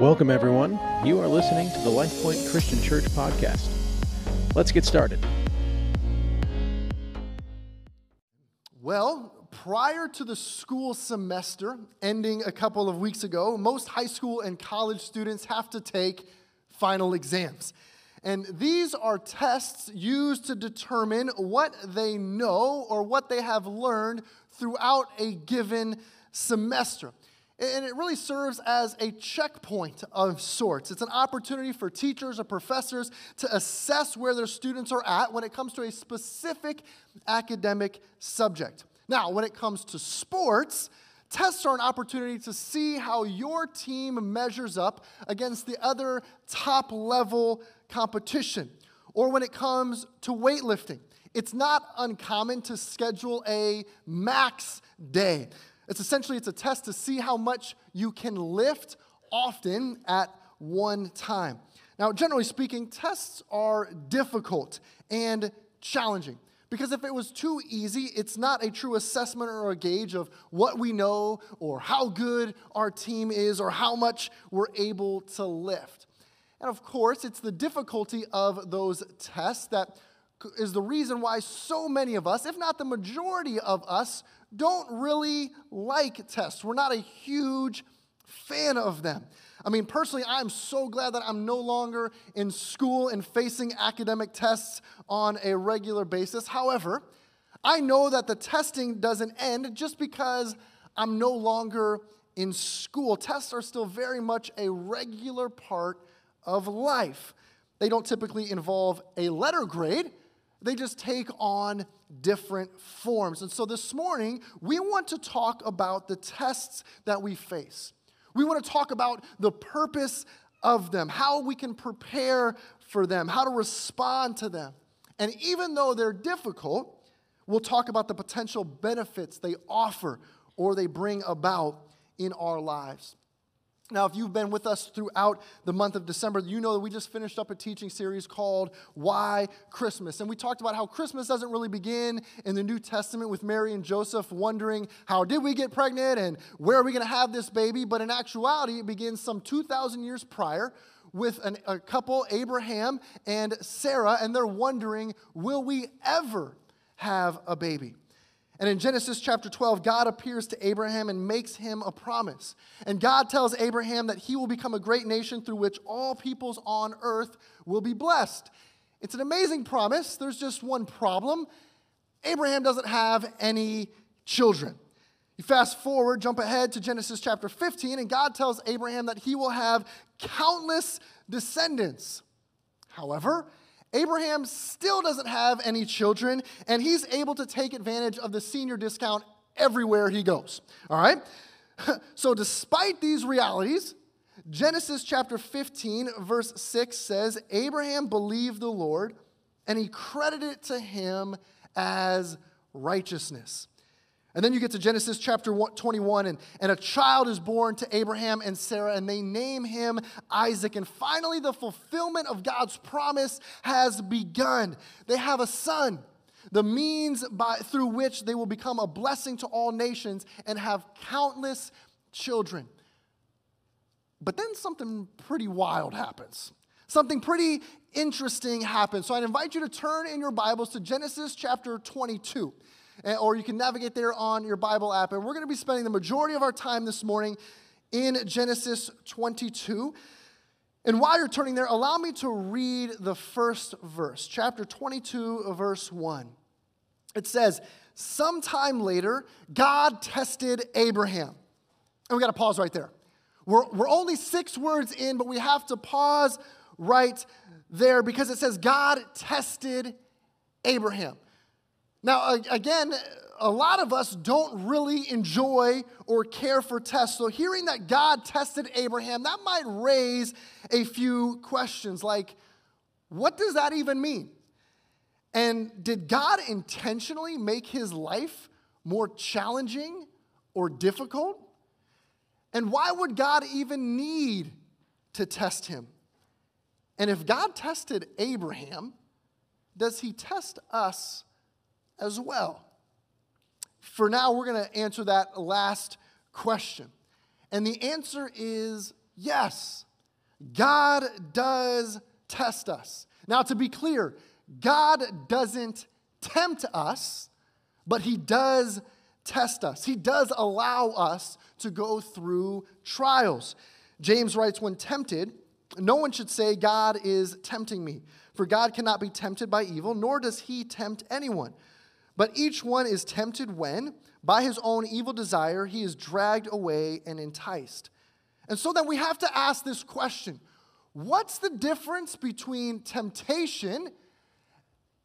Welcome, everyone. You are listening to the LifePoint Christian Church podcast. Let's get started. Well, prior to the school semester ending a couple of weeks ago, most high school and college students have to take final exams. And these are tests used to determine what they know or what they have learned throughout a given semester. And it really serves as a checkpoint of sorts. It's an opportunity for teachers or professors to assess where their students are at when it comes to a specific academic subject. Now, when it comes to sports, tests are an opportunity to see how your team measures up against the other top level competition. Or when it comes to weightlifting, it's not uncommon to schedule a max day. It's essentially it's a test to see how much you can lift often at one time. Now, generally speaking, tests are difficult and challenging because if it was too easy, it's not a true assessment or a gauge of what we know or how good our team is or how much we're able to lift. And of course, it's the difficulty of those tests that is the reason why so many of us, if not the majority of us, don't really like tests. We're not a huge fan of them. I mean, personally, I'm so glad that I'm no longer in school and facing academic tests on a regular basis. However, I know that the testing doesn't end just because I'm no longer in school. Tests are still very much a regular part of life. They don't typically involve a letter grade, they just take on different forms. And so this morning, we want to talk about the tests that we face. We want to talk about the purpose of them, how we can prepare for them, how to respond to them. And even though they're difficult, we'll talk about the potential benefits they offer or they bring about in our lives. Now, if you've been with us throughout the month of December, you know that we just finished up a teaching series called Why Christmas. And we talked about how Christmas doesn't really begin in the New Testament with Mary and Joseph wondering, how did we get pregnant and where are we going to have this baby? But in actuality, it begins some 2,000 years prior with an, a couple, Abraham and Sarah, and they're wondering, will we ever have a baby? And in Genesis chapter 12, God appears to Abraham and makes him a promise. And God tells Abraham that he will become a great nation through which all peoples on earth will be blessed. It's an amazing promise. There's just one problem Abraham doesn't have any children. You fast forward, jump ahead to Genesis chapter 15, and God tells Abraham that he will have countless descendants. However, Abraham still doesn't have any children, and he's able to take advantage of the senior discount everywhere he goes. All right? so, despite these realities, Genesis chapter 15, verse 6 says, Abraham believed the Lord, and he credited it to him as righteousness. And then you get to Genesis chapter 21, and, and a child is born to Abraham and Sarah, and they name him Isaac. And finally, the fulfillment of God's promise has begun. They have a son, the means by, through which they will become a blessing to all nations and have countless children. But then something pretty wild happens. Something pretty interesting happens. So i invite you to turn in your Bibles to Genesis chapter 22. Eh, or you can navigate there on your Bible app. And we're going to be spending the majority of our time this morning in Genesis 22. And while you're turning there, allow me to read the first verse, chapter 22, verse 1. It says, Sometime later, God tested Abraham. And we got to pause right there. We're, we're only six words in, but we have to pause right there because it says God tested Abraham. Now, again, a lot of us don't really enjoy or care for tests. So, hearing that God tested Abraham, that might raise a few questions like, what does that even mean? And did God intentionally make his life more challenging or difficult? And why would God even need to test him? And if God tested Abraham, does he test us as well? For now, we're going to answer that last question. And the answer is yes. God does test us. Now, to be clear, God doesn't tempt us, but He does test us. He does allow us to go through trials. James writes, when tempted, no one should say, God is tempting me. For God cannot be tempted by evil, nor does he tempt anyone. But each one is tempted when, by his own evil desire, he is dragged away and enticed. And so then we have to ask this question What's the difference between temptation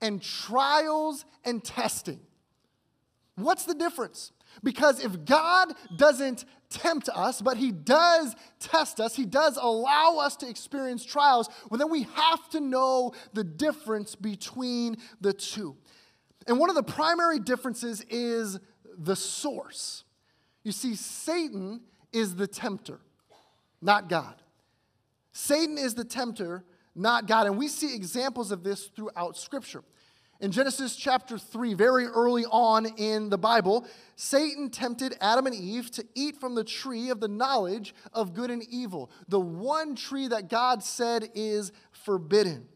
and trials and testing? What's the difference? Because if God doesn't tempt us, but He does test us, He does allow us to experience trials, well, then we have to know the difference between the two. And one of the primary differences is the source. You see, Satan is the tempter, not God. Satan is the tempter, not God. And we see examples of this throughout Scripture. In Genesis chapter 3, very early on in the Bible, Satan tempted Adam and Eve to eat from the tree of the knowledge of good and evil, the one tree that God said is forbidden.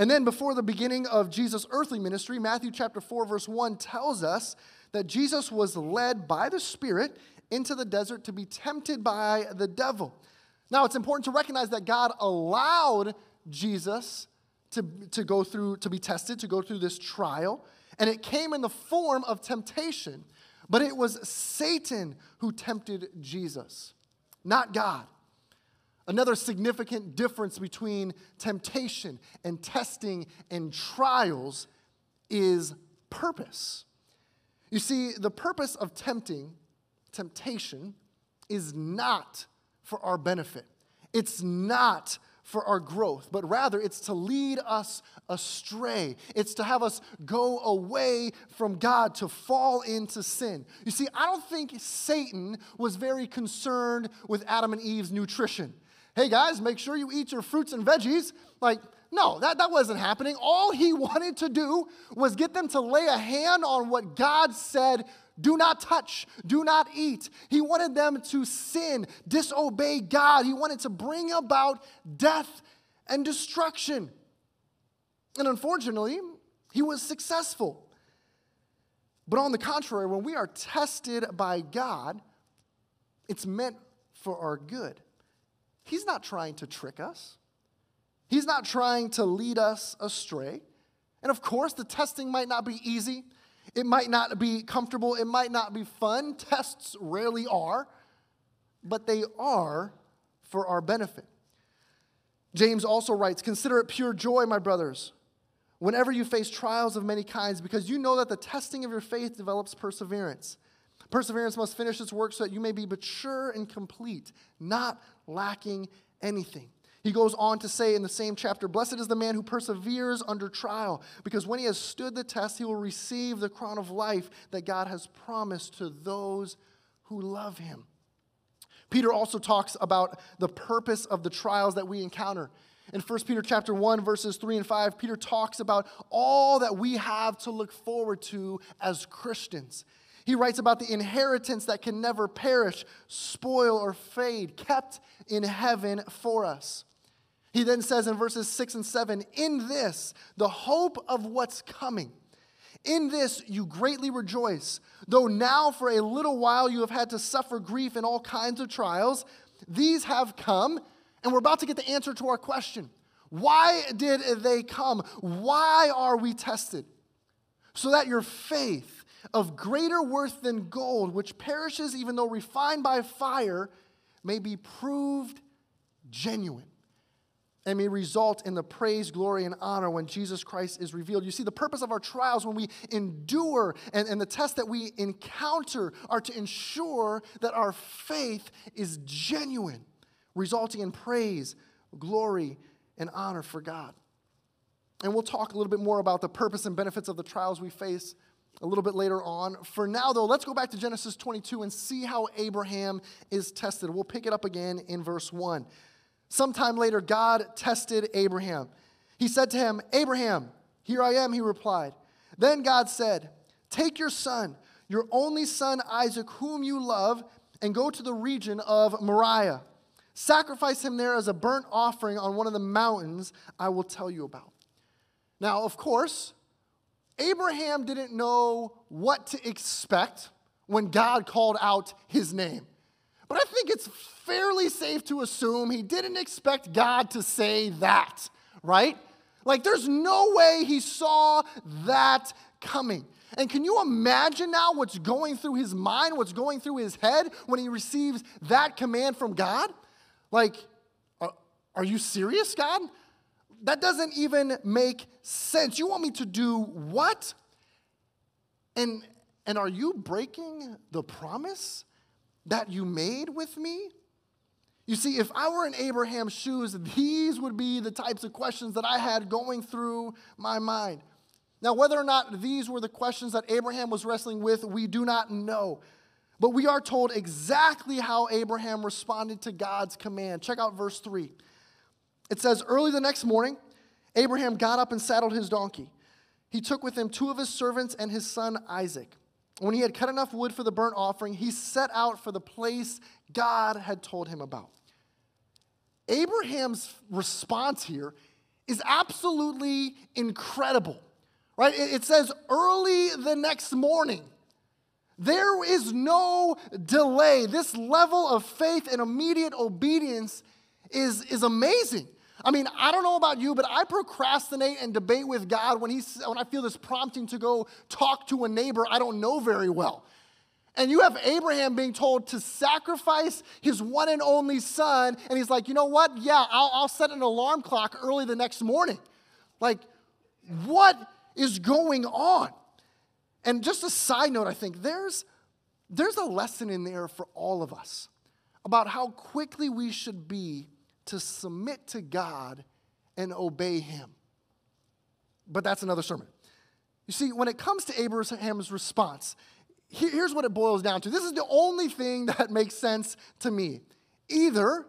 And then, before the beginning of Jesus' earthly ministry, Matthew chapter 4, verse 1 tells us that Jesus was led by the Spirit into the desert to be tempted by the devil. Now, it's important to recognize that God allowed Jesus to, to go through, to be tested, to go through this trial. And it came in the form of temptation. But it was Satan who tempted Jesus, not God. Another significant difference between temptation and testing and trials is purpose. You see, the purpose of tempting, temptation, is not for our benefit. It's not for our growth, but rather it's to lead us astray. It's to have us go away from God, to fall into sin. You see, I don't think Satan was very concerned with Adam and Eve's nutrition. Hey guys, make sure you eat your fruits and veggies. Like, no, that, that wasn't happening. All he wanted to do was get them to lay a hand on what God said do not touch, do not eat. He wanted them to sin, disobey God. He wanted to bring about death and destruction. And unfortunately, he was successful. But on the contrary, when we are tested by God, it's meant for our good. He's not trying to trick us, He's not trying to lead us astray. And of course, the testing might not be easy. It might not be comfortable, it might not be fun. Tests rarely are, but they are for our benefit. James also writes Consider it pure joy, my brothers, whenever you face trials of many kinds, because you know that the testing of your faith develops perseverance. Perseverance must finish its work so that you may be mature and complete, not lacking anything. He goes on to say in the same chapter Blessed is the man who perseveres under trial, because when he has stood the test, he will receive the crown of life that God has promised to those who love him. Peter also talks about the purpose of the trials that we encounter. In 1 Peter chapter 1 verses 3 and 5, Peter talks about all that we have to look forward to as Christians. He writes about the inheritance that can never perish, spoil or fade, kept in heaven for us. He then says in verses 6 and 7 In this, the hope of what's coming, in this you greatly rejoice, though now for a little while you have had to suffer grief in all kinds of trials. These have come, and we're about to get the answer to our question. Why did they come? Why are we tested? So that your faith, of greater worth than gold, which perishes even though refined by fire, may be proved genuine and may result in the praise, glory, and honor when Jesus Christ is revealed. You see, the purpose of our trials when we endure and, and the tests that we encounter are to ensure that our faith is genuine, resulting in praise, glory, and honor for God. And we'll talk a little bit more about the purpose and benefits of the trials we face a little bit later on. For now, though, let's go back to Genesis 22 and see how Abraham is tested. We'll pick it up again in verse 1. Sometime later, God tested Abraham. He said to him, Abraham, here I am, he replied. Then God said, Take your son, your only son Isaac, whom you love, and go to the region of Moriah. Sacrifice him there as a burnt offering on one of the mountains I will tell you about. Now, of course, Abraham didn't know what to expect when God called out his name. But I think it's fairly safe to assume he didn't expect God to say that, right? Like, there's no way he saw that coming. And can you imagine now what's going through his mind, what's going through his head when he receives that command from God? Like, are, are you serious, God? That doesn't even make sense. You want me to do what? And, and are you breaking the promise that you made with me? You see, if I were in Abraham's shoes, these would be the types of questions that I had going through my mind. Now, whether or not these were the questions that Abraham was wrestling with, we do not know. But we are told exactly how Abraham responded to God's command. Check out verse 3. It says, Early the next morning, Abraham got up and saddled his donkey. He took with him two of his servants and his son Isaac. When he had cut enough wood for the burnt offering, he set out for the place God had told him about. Abraham's response here is absolutely incredible, right? It says, early the next morning. There is no delay. This level of faith and immediate obedience is, is amazing. I mean, I don't know about you, but I procrastinate and debate with God when, he's, when I feel this prompting to go talk to a neighbor I don't know very well. And you have Abraham being told to sacrifice his one and only son, and he's like, you know what? Yeah, I'll, I'll set an alarm clock early the next morning. Like, what is going on? And just a side note, I think there's, there's a lesson in there for all of us about how quickly we should be to submit to God and obey Him. But that's another sermon. You see, when it comes to Abraham's response, here's what it boils down to. This is the only thing that makes sense to me. Either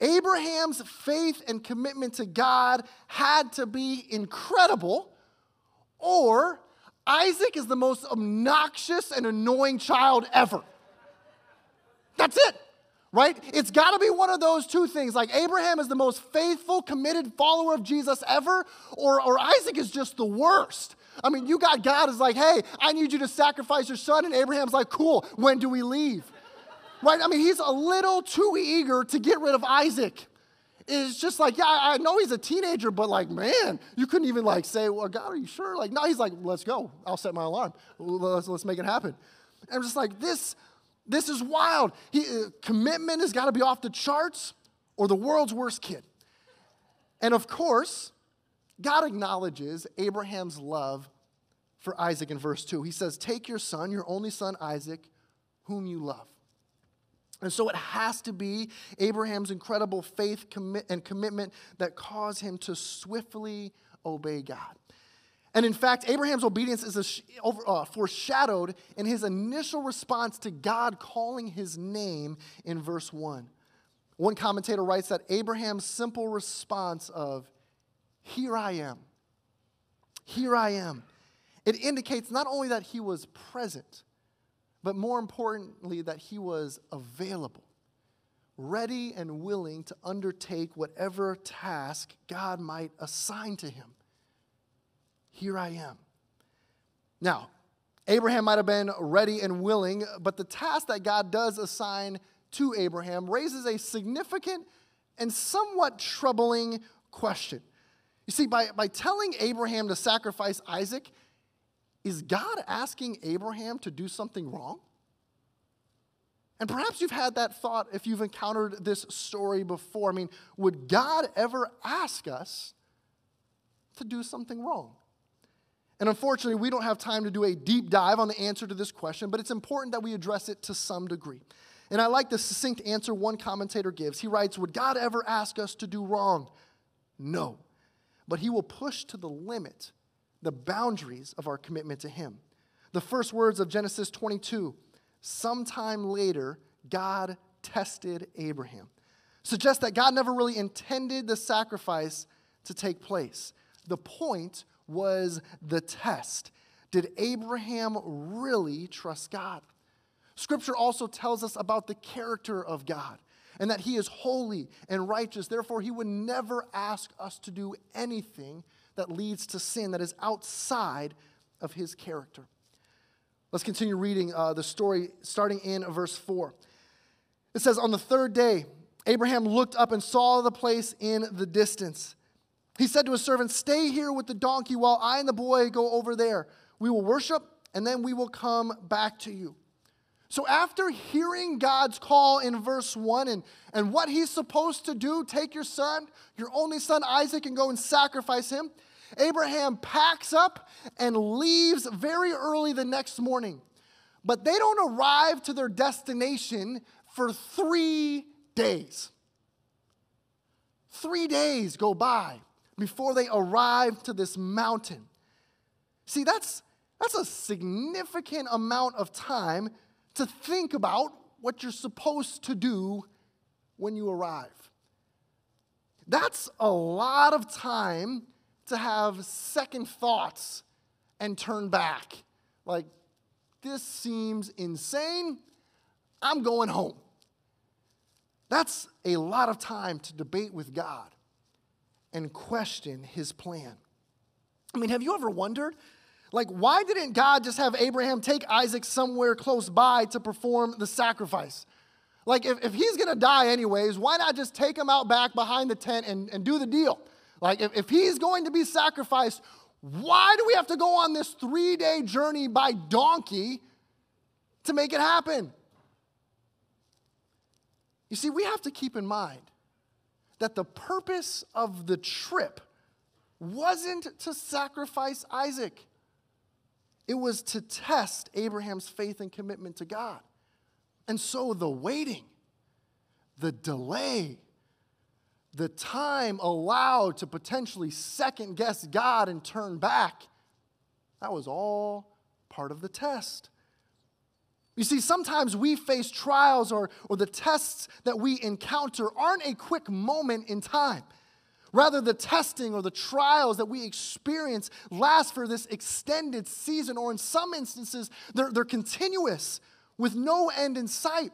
Abraham's faith and commitment to God had to be incredible, or Isaac is the most obnoxious and annoying child ever. That's it, right? It's got to be one of those two things. Like Abraham is the most faithful, committed follower of Jesus ever, or, or Isaac is just the worst. I mean, you got God is like, hey, I need you to sacrifice your son. And Abraham's like, cool, when do we leave? Right? I mean, he's a little too eager to get rid of Isaac is just like, yeah, I know he's a teenager, but like, man, you couldn't even like say, well, God, are you sure? Like, no, he's like, let's go. I'll set my alarm. Let's, let's make it happen. And I'm just like, this, this is wild. He, uh, commitment has got to be off the charts or the world's worst kid. And of course, God acknowledges Abraham's love for Isaac in verse 2. He says, Take your son, your only son Isaac, whom you love. And so it has to be Abraham's incredible faith commit and commitment that cause him to swiftly obey God. And in fact, Abraham's obedience is a, uh, foreshadowed in his initial response to God calling his name in verse 1. One commentator writes that Abraham's simple response of, Here I am, here I am, it indicates not only that he was present, but more importantly, that he was available, ready and willing to undertake whatever task God might assign to him. Here I am. Now, Abraham might have been ready and willing, but the task that God does assign to Abraham raises a significant and somewhat troubling question. You see, by, by telling Abraham to sacrifice Isaac, is God asking Abraham to do something wrong? And perhaps you've had that thought if you've encountered this story before. I mean, would God ever ask us to do something wrong? And unfortunately, we don't have time to do a deep dive on the answer to this question, but it's important that we address it to some degree. And I like the succinct answer one commentator gives. He writes Would God ever ask us to do wrong? No. But he will push to the limit the boundaries of our commitment to Him. The first words of Genesis 22 sometime later, God tested Abraham. Suggest that God never really intended the sacrifice to take place. The point was the test. Did Abraham really trust God? Scripture also tells us about the character of God. and that he is holy and righteous. Therefore, he would never ask us to do anything that leads to sin that is outside of his character. Let's continue reading uh, the story starting in verse 4. It says, On the third day, Abraham looked up and saw the place in the distance. He said to his servant, Stay here with the donkey while I and the boy go over there. We will worship, and then we will come back to you. So, after hearing God's call in verse 1 and, and what he's supposed to do, take your son, your only son Isaac, and go and sacrifice him, Abraham packs up and leaves very early the next morning. But they don't arrive to their destination for three days. Three days go by before they arrive to this mountain. See, that's, that's a significant amount of time to think about what you're supposed to do when you arrive. That's a lot of time to have second thoughts and turn back. Like, this seems insane. I'm going home. That's a lot of time to debate with God and question his plan. I mean, have you ever wondered? Like, why didn't God just have Abraham take Isaac somewhere close by to perform the sacrifice? Like, if, if he's gonna die anyways, why not just take him out back behind the tent and, and do the deal? Like, if, if he's going to be sacrificed, why do we have to go on this three day journey by donkey to make it happen? You see, we have to keep in mind that the purpose of the trip wasn't to sacrifice Isaac, it was to test Abraham's faith and commitment to God. And so the waiting, the delay, the time allowed to potentially second guess God and turn back, that was all part of the test. You see, sometimes we face trials or, or the tests that we encounter aren't a quick moment in time. Rather, the testing or the trials that we experience last for this extended season, or in some instances, they're, they're continuous with no end in sight.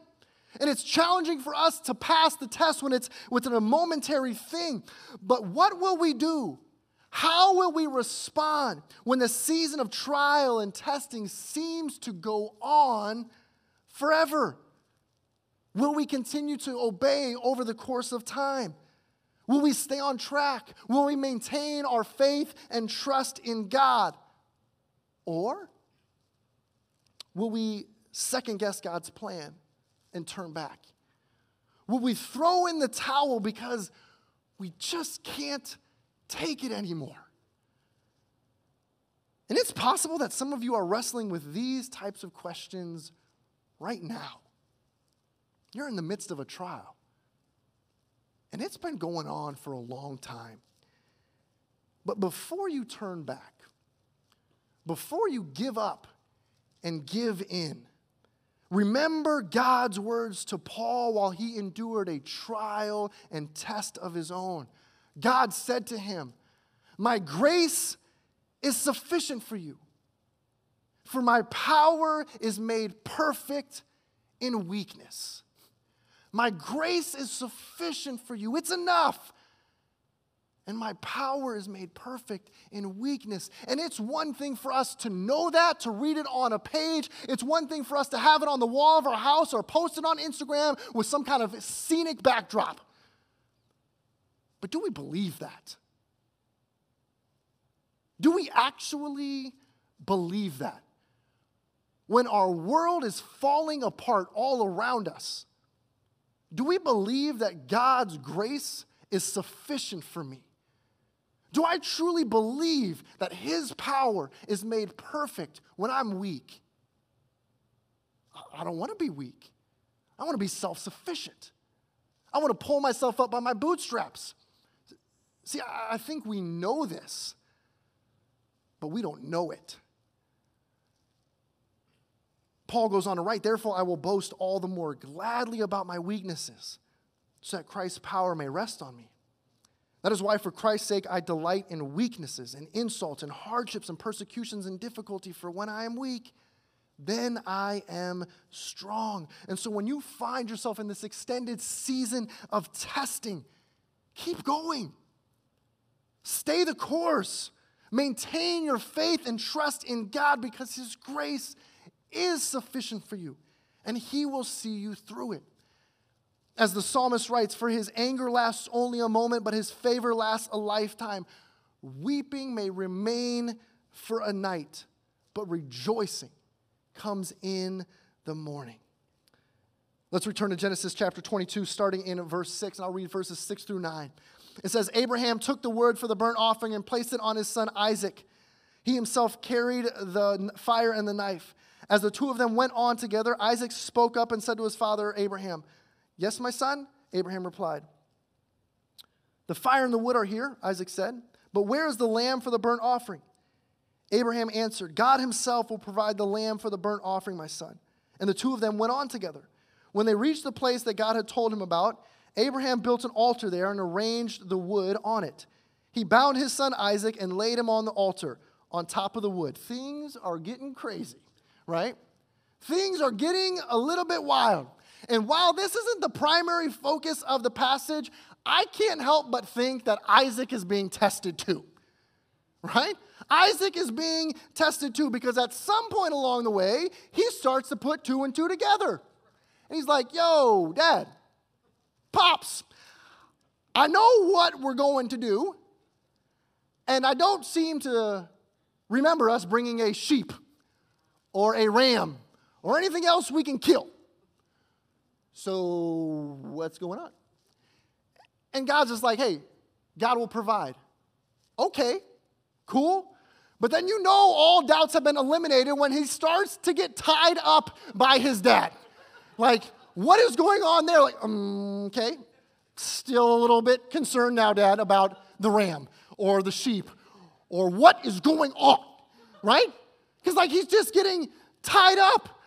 And it's challenging for us to pass the test when it's within a momentary thing. But what will we do? How will we respond when the season of trial and testing seems to go on forever? Will we continue to obey over the course of time? Will we stay on track? Will we maintain our faith and trust in God? Or will we second guess God's plan and turn back? Will we throw in the towel because we just can't take it anymore? And it's possible that some of you are wrestling with these types of questions right now. You're in the midst of a trial, and it's been going on for a long time. But before you turn back, before you give up and give in, Remember God's words to Paul while he endured a trial and test of his own. God said to him, My grace is sufficient for you, for my power is made perfect in weakness. My grace is sufficient for you, it's enough and my power is made perfect in weakness. And it's one thing for us to know that, to read it on a page. It's one thing for us to have it on the wall of our house or post it on Instagram with some kind of scenic backdrop. But do we believe that? Do we actually believe that? When our world is falling apart all around us, do we believe that God's grace is sufficient for me? Do I truly believe that His power is made perfect when I'm weak? I don't want to be weak. I want to be self sufficient. I want to pull myself up by my bootstraps. See, I think we know this, but we don't know it. Paul goes on to write, Therefore, I will boast all the more gladly about my weaknesses, so that Christ's power may rest on me. That is why, for Christ's sake, I delight in weaknesses and insults and hardships and persecutions and difficulty, for when I am weak, then I am strong. And so when you find yourself in this extended season of testing, keep going. Stay the course. Maintain your faith and trust in God because His grace is sufficient for you and He will see you through it. As the psalmist writes, For His anger lasts only a moment, but His favor lasts a lifetime. Weeping may remain for a night, but rejoicing comes in the morning. Let's return to Genesis chapter 22, starting in verse 6, and I'll read verses 6 through 9. It says, Abraham took the wood for the burnt offering and placed it on his son Isaac. He himself carried the fire and the knife. As the two of them went on together, Isaac spoke up and said to his father Abraham, Yes, my son? Abraham replied, The fire and the wood are here, Isaac said, but where is the lamb for the burnt offering? Abraham answered, God himself will provide the lamb for the burnt offering, my son. And the two of them went on together. When they reached the place that God had told him about, Abraham built an altar there and arranged the wood on it. He bound his son Isaac and laid him on the altar on top of the wood. Things are getting crazy, right? Things are getting a little bit wild. And while this isn't the primary focus of the passage, I can't help but think that Isaac is being tested too, right? Isaac is being tested too because at some point along the way, he starts to put two and two together. And he's like, Yo, dad, pops, I know what we're going to do, and I don't seem to remember us bringing a sheep or a ram or anything else we can kill. So, what's going on? And God's just like, hey, God will provide. Okay, cool. But then you know all doubts have been eliminated when he starts to get tied up by his dad. Like, what is going on there? Like, um, okay, still a little bit concerned now, dad, about the ram or the sheep or what is going on, right? Because, like, he's just getting tied up.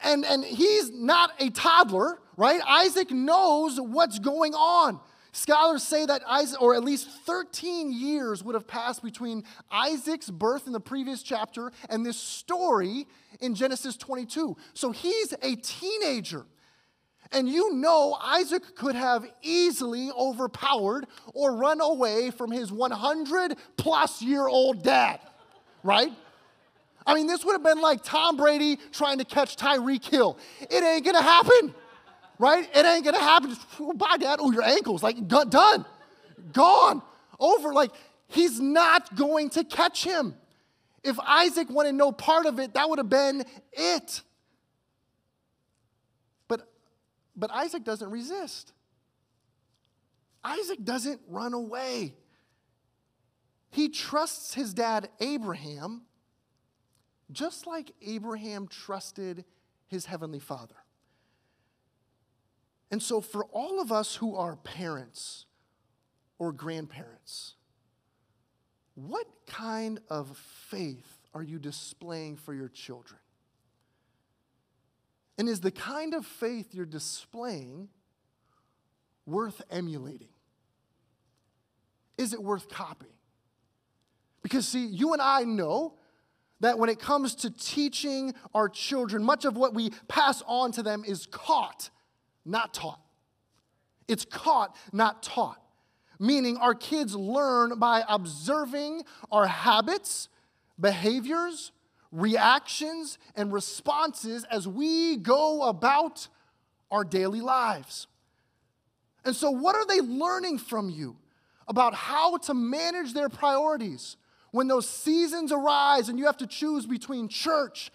And, and he's not a toddler, right? Isaac knows what's going on. Scholars say that Isaac, or at least 13 years would have passed between Isaac's birth in the previous chapter and this story in Genesis 22. So he's a teenager. And you know, Isaac could have easily overpowered or run away from his 100 plus year old dad, right? I mean, this would have been like Tom Brady trying to catch Tyreek Hill. It ain't gonna happen right? It ain't gonna happen. Just, bye, Dad. Oh, your ankle's like done, gone, over. Like he's not going to catch him. If Isaac wanted no part of it, that would have been it. But, but Isaac doesn't resist. Isaac doesn't run away. He trusts his dad Abraham just like Abraham trusted his heavenly father. And so, for all of us who are parents or grandparents, what kind of faith are you displaying for your children? And is the kind of faith you're displaying worth emulating? Is it worth copying? Because, see, you and I know that when it comes to teaching our children, much of what we pass on to them is caught not taught. It's caught, not taught. Meaning, our kids learn by observing our habits, behaviors, reactions, and responses as we go about our daily lives. And so, what are they learning from you about how to manage their priorities when those seasons arise and you have to choose between church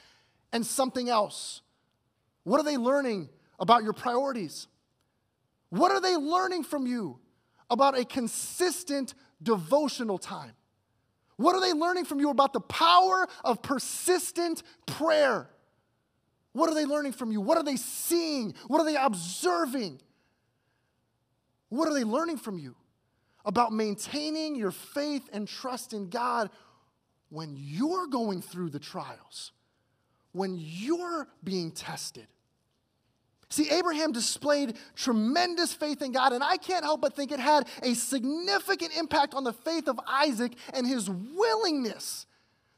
and something else? What are they learning about your priorities? What are they learning from you about a consistent devotional time? What are they learning from you about the power of persistent prayer? What are they learning from you? What are they seeing? What are they observing? What are they learning from you about maintaining your faith and trust in God when you're going through the trials, when you're being tested? See, Abraham displayed tremendous faith in God, and I can't help but think it had a significant impact on the faith of Isaac and his willingness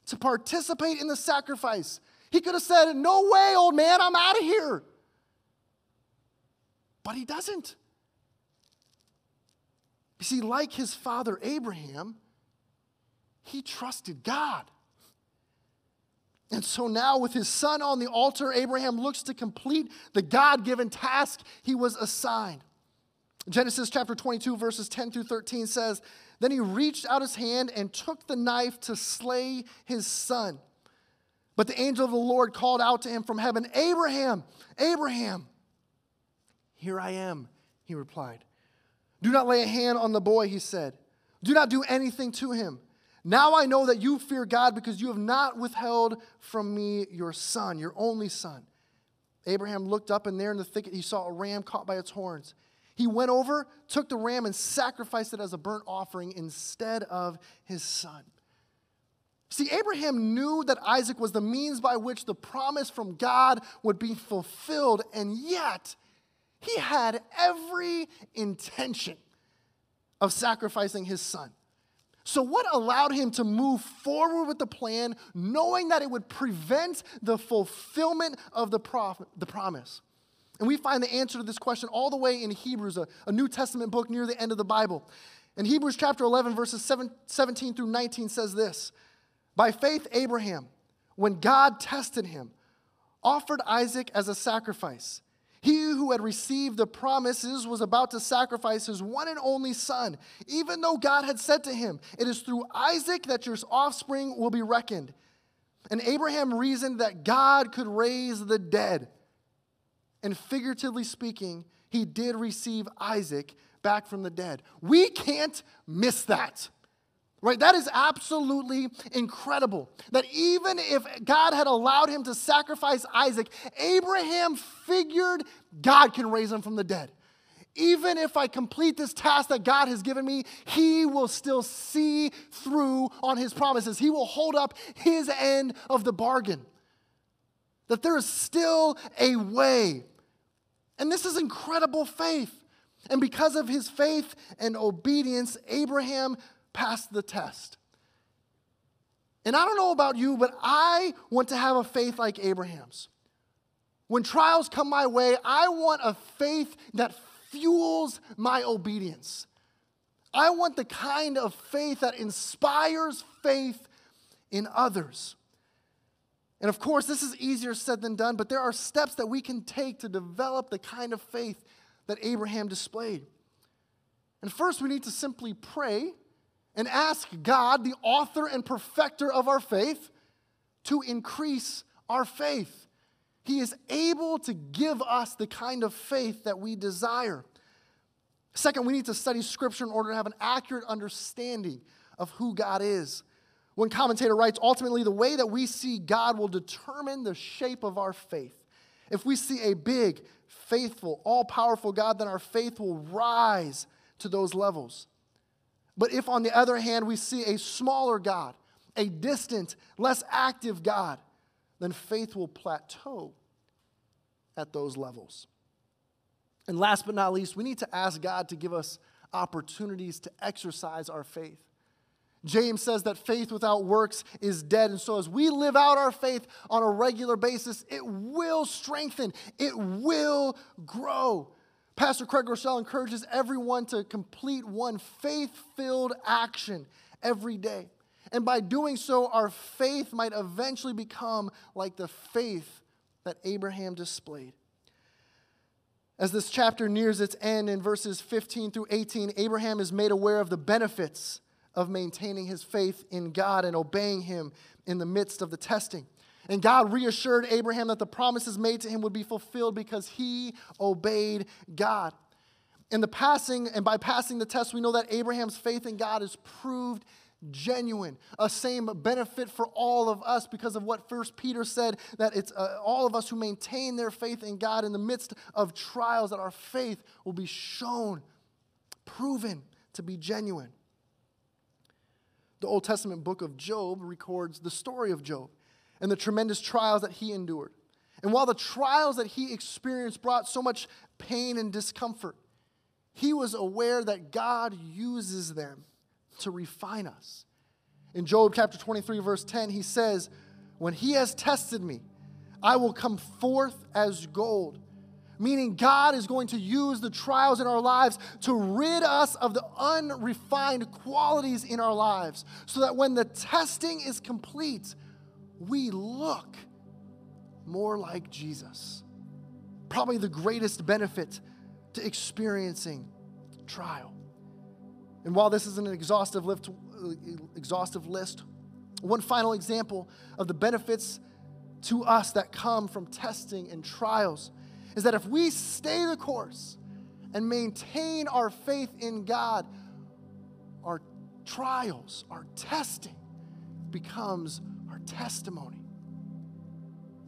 to participate in the sacrifice, He could have said, No way, old man, I'm out of here. But he doesn't. You see, like his father Abraham, he trusted God. And so now, with his son on the altar, Abraham looks to complete the God given task he was assigned. Genesis chapter 22, verses 10 through 13 says, Then he reached out his hand and took the knife to slay his son. But the angel of the Lord called out to him from heaven, Abraham, Abraham. Here I am, he replied. Do not lay a hand on the boy, he said. Do not do anything to him. Now I know that you fear God because you have not withheld from me your son, your only son. Abraham looked up, and there in the thicket he saw a ram caught by its horns. He went over, took the ram, and sacrificed it as a burnt offering instead of his son. See, Abraham knew that Isaac was the means by which the promise from God would be fulfilled, and yet he had every intention of sacrificing his son. So, what allowed him to move forward with the plan, knowing that it would prevent the fulfillment of the, prof- the promise? And we find the answer to this question all the way in Hebrews, a, a New Testament book near the end of the Bible. In Hebrews chapter 11, verses 7, 17 through 19 says this By faith, Abraham, when God tested him, offered Isaac as a sacrifice. He who had received the promises was about to sacrifice his one and only son, even though God had said to him, It is through Isaac that your offspring will be reckoned. And Abraham reasoned that God could raise the dead. And figuratively speaking, he did receive Isaac back from the dead. We can't miss that. Right? That is absolutely incredible. That even if God had allowed him to sacrifice Isaac, Abraham figured God can raise him from the dead. Even if I complete this task that God has given me, he will still see through on his promises. He will hold up his end of the bargain. That there is still a way. And this is incredible faith. And because of his faith and obedience, Abraham passed the test. And I don't know about you, but I want to have a faith like Abraham's. When trials come my way, I want a faith that fuels my obedience. I want the kind of faith that inspires faith in others. And of course, this is easier said than done, but there are steps that we can take to develop the kind of faith that Abraham displayed. And first, we need to simply pray and ask God, the author and perfecter of our faith, to increase our faith. He is able to give us the kind of faith that we desire. Second, we need to study Scripture in order to have an accurate understanding of who God is. One commentator writes ultimately, the way that we see God will determine the shape of our faith. If we see a big, faithful, all powerful God, then our faith will rise to those levels. But if, on the other hand, we see a smaller God, a distant, less active God, then faith will plateau at those levels. And last but not least, we need to ask God to give us opportunities to exercise our faith. James says that faith without works is dead. And so, as we live out our faith on a regular basis, it will strengthen, it will grow. Pastor Craig Groeschel encourages everyone to complete one faith filled action every day. And by doing so, our faith might eventually become like the faith that Abraham displayed. As this chapter nears its end in verses 15 through 18, Abraham is made aware of the benefits of maintaining his faith in God and obeying him in the midst of the testing. And God reassured Abraham that the promises made to him would be fulfilled because he obeyed God. In the passing, and by passing the test, we know that Abraham's faith in God is proved genuine. A same benefit for all of us because of what First Peter said that it's uh, all of us who maintain their faith in God in the midst of trials, that our faith will be shown, proven to be genuine. The Old Testament book of Job records the story of Job and the tremendous trials that he endured. And while the trials that he experienced brought so much pain and discomfort, he was aware that God uses them to refine us. In Job chapter 23, verse 10, he says, When he has tested me I will come forth as gold. Meaning, God is going to use the trials in our lives to rid us of the unrefined qualities in our lives so that when the testing is complete, we look more like Jesus. Probably the greatest benefit to experiencing trial. And while this isn't an exhaustive list, exhaustive list, one final example of the benefits to us that come from testing and trials is that if we stay the course and maintain our faith in God, our trials, our testing becomes our testimony.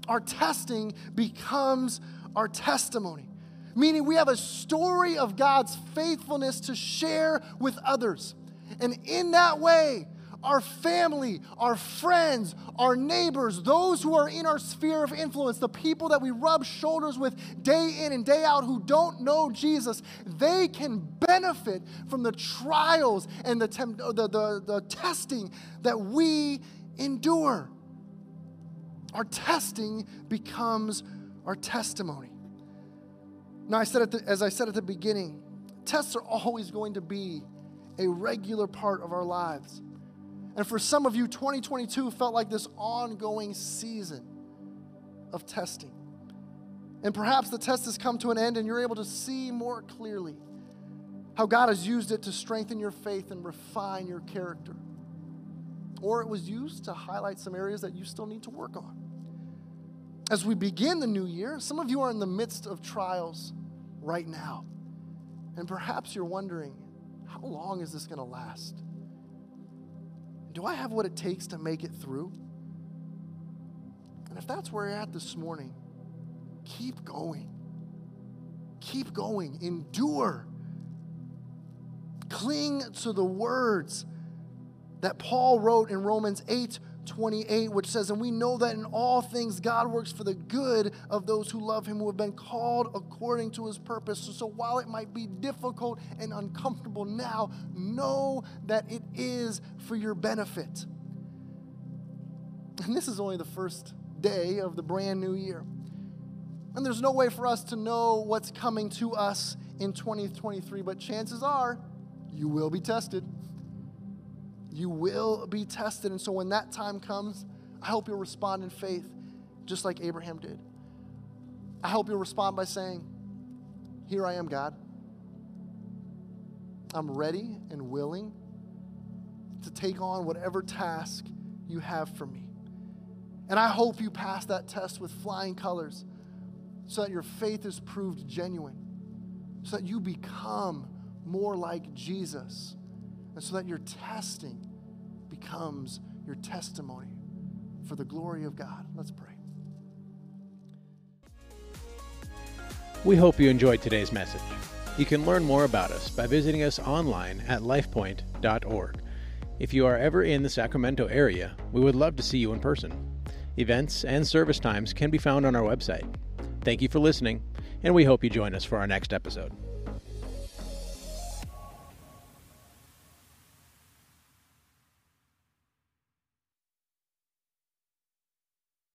Our testing becomes our testimony, meaning we have a story of God's faithfulness to share with others. And in that way, our family, our friends, our neighbors, those who are in our sphere of influence, the people that we rub shoulders with day in and day out who don't know Jesus, they can benefit from the trials and the, the, the, the testing that we endure. Our testing becomes our testimony. Now, I said the, as I said at the beginning, tests are always going to be a regular part of our lives. And for some of you, 2022 felt like this ongoing season of testing. And perhaps the test has come to an end and you're able to see more clearly how God has used it to strengthen your faith and refine your character. Or it was used to highlight some areas that you still need to work on. As we begin the new year, some of you are in the midst of trials right now. And perhaps you're wondering, how long is this going to last? Do I have what it takes to make it through? And if that's where you're at this morning, keep going. Keep going. Endure. Cling to the words that Paul wrote in Romans 8 28, which says, And we know that in all things God works for the good of those who love him, who have been called according to his purpose. So, so while it might be difficult and uncomfortable now, know that it is for your benefit. And this is only the first day of the brand new year. And there's no way for us to know what's coming to us in 2023, but chances are you will be tested. You will be tested. And so when that time comes, I hope you'll respond in faith, just like Abraham did. I hope you'll respond by saying, Here I am, God. I'm ready and willing to take on whatever task you have for me. And I hope you pass that test with flying colors so that your faith is proved genuine, so that you become more like Jesus and so that your testing becomes your testimony for the glory of God. Let's pray. We hope you enjoyed today's message. You can learn more about us by visiting us online at lifepoint.org. If you are ever in the Sacramento area, we would love to see you in person. Events and service times can be found on our website. Thank you for listening, and we hope you join us for our next episode.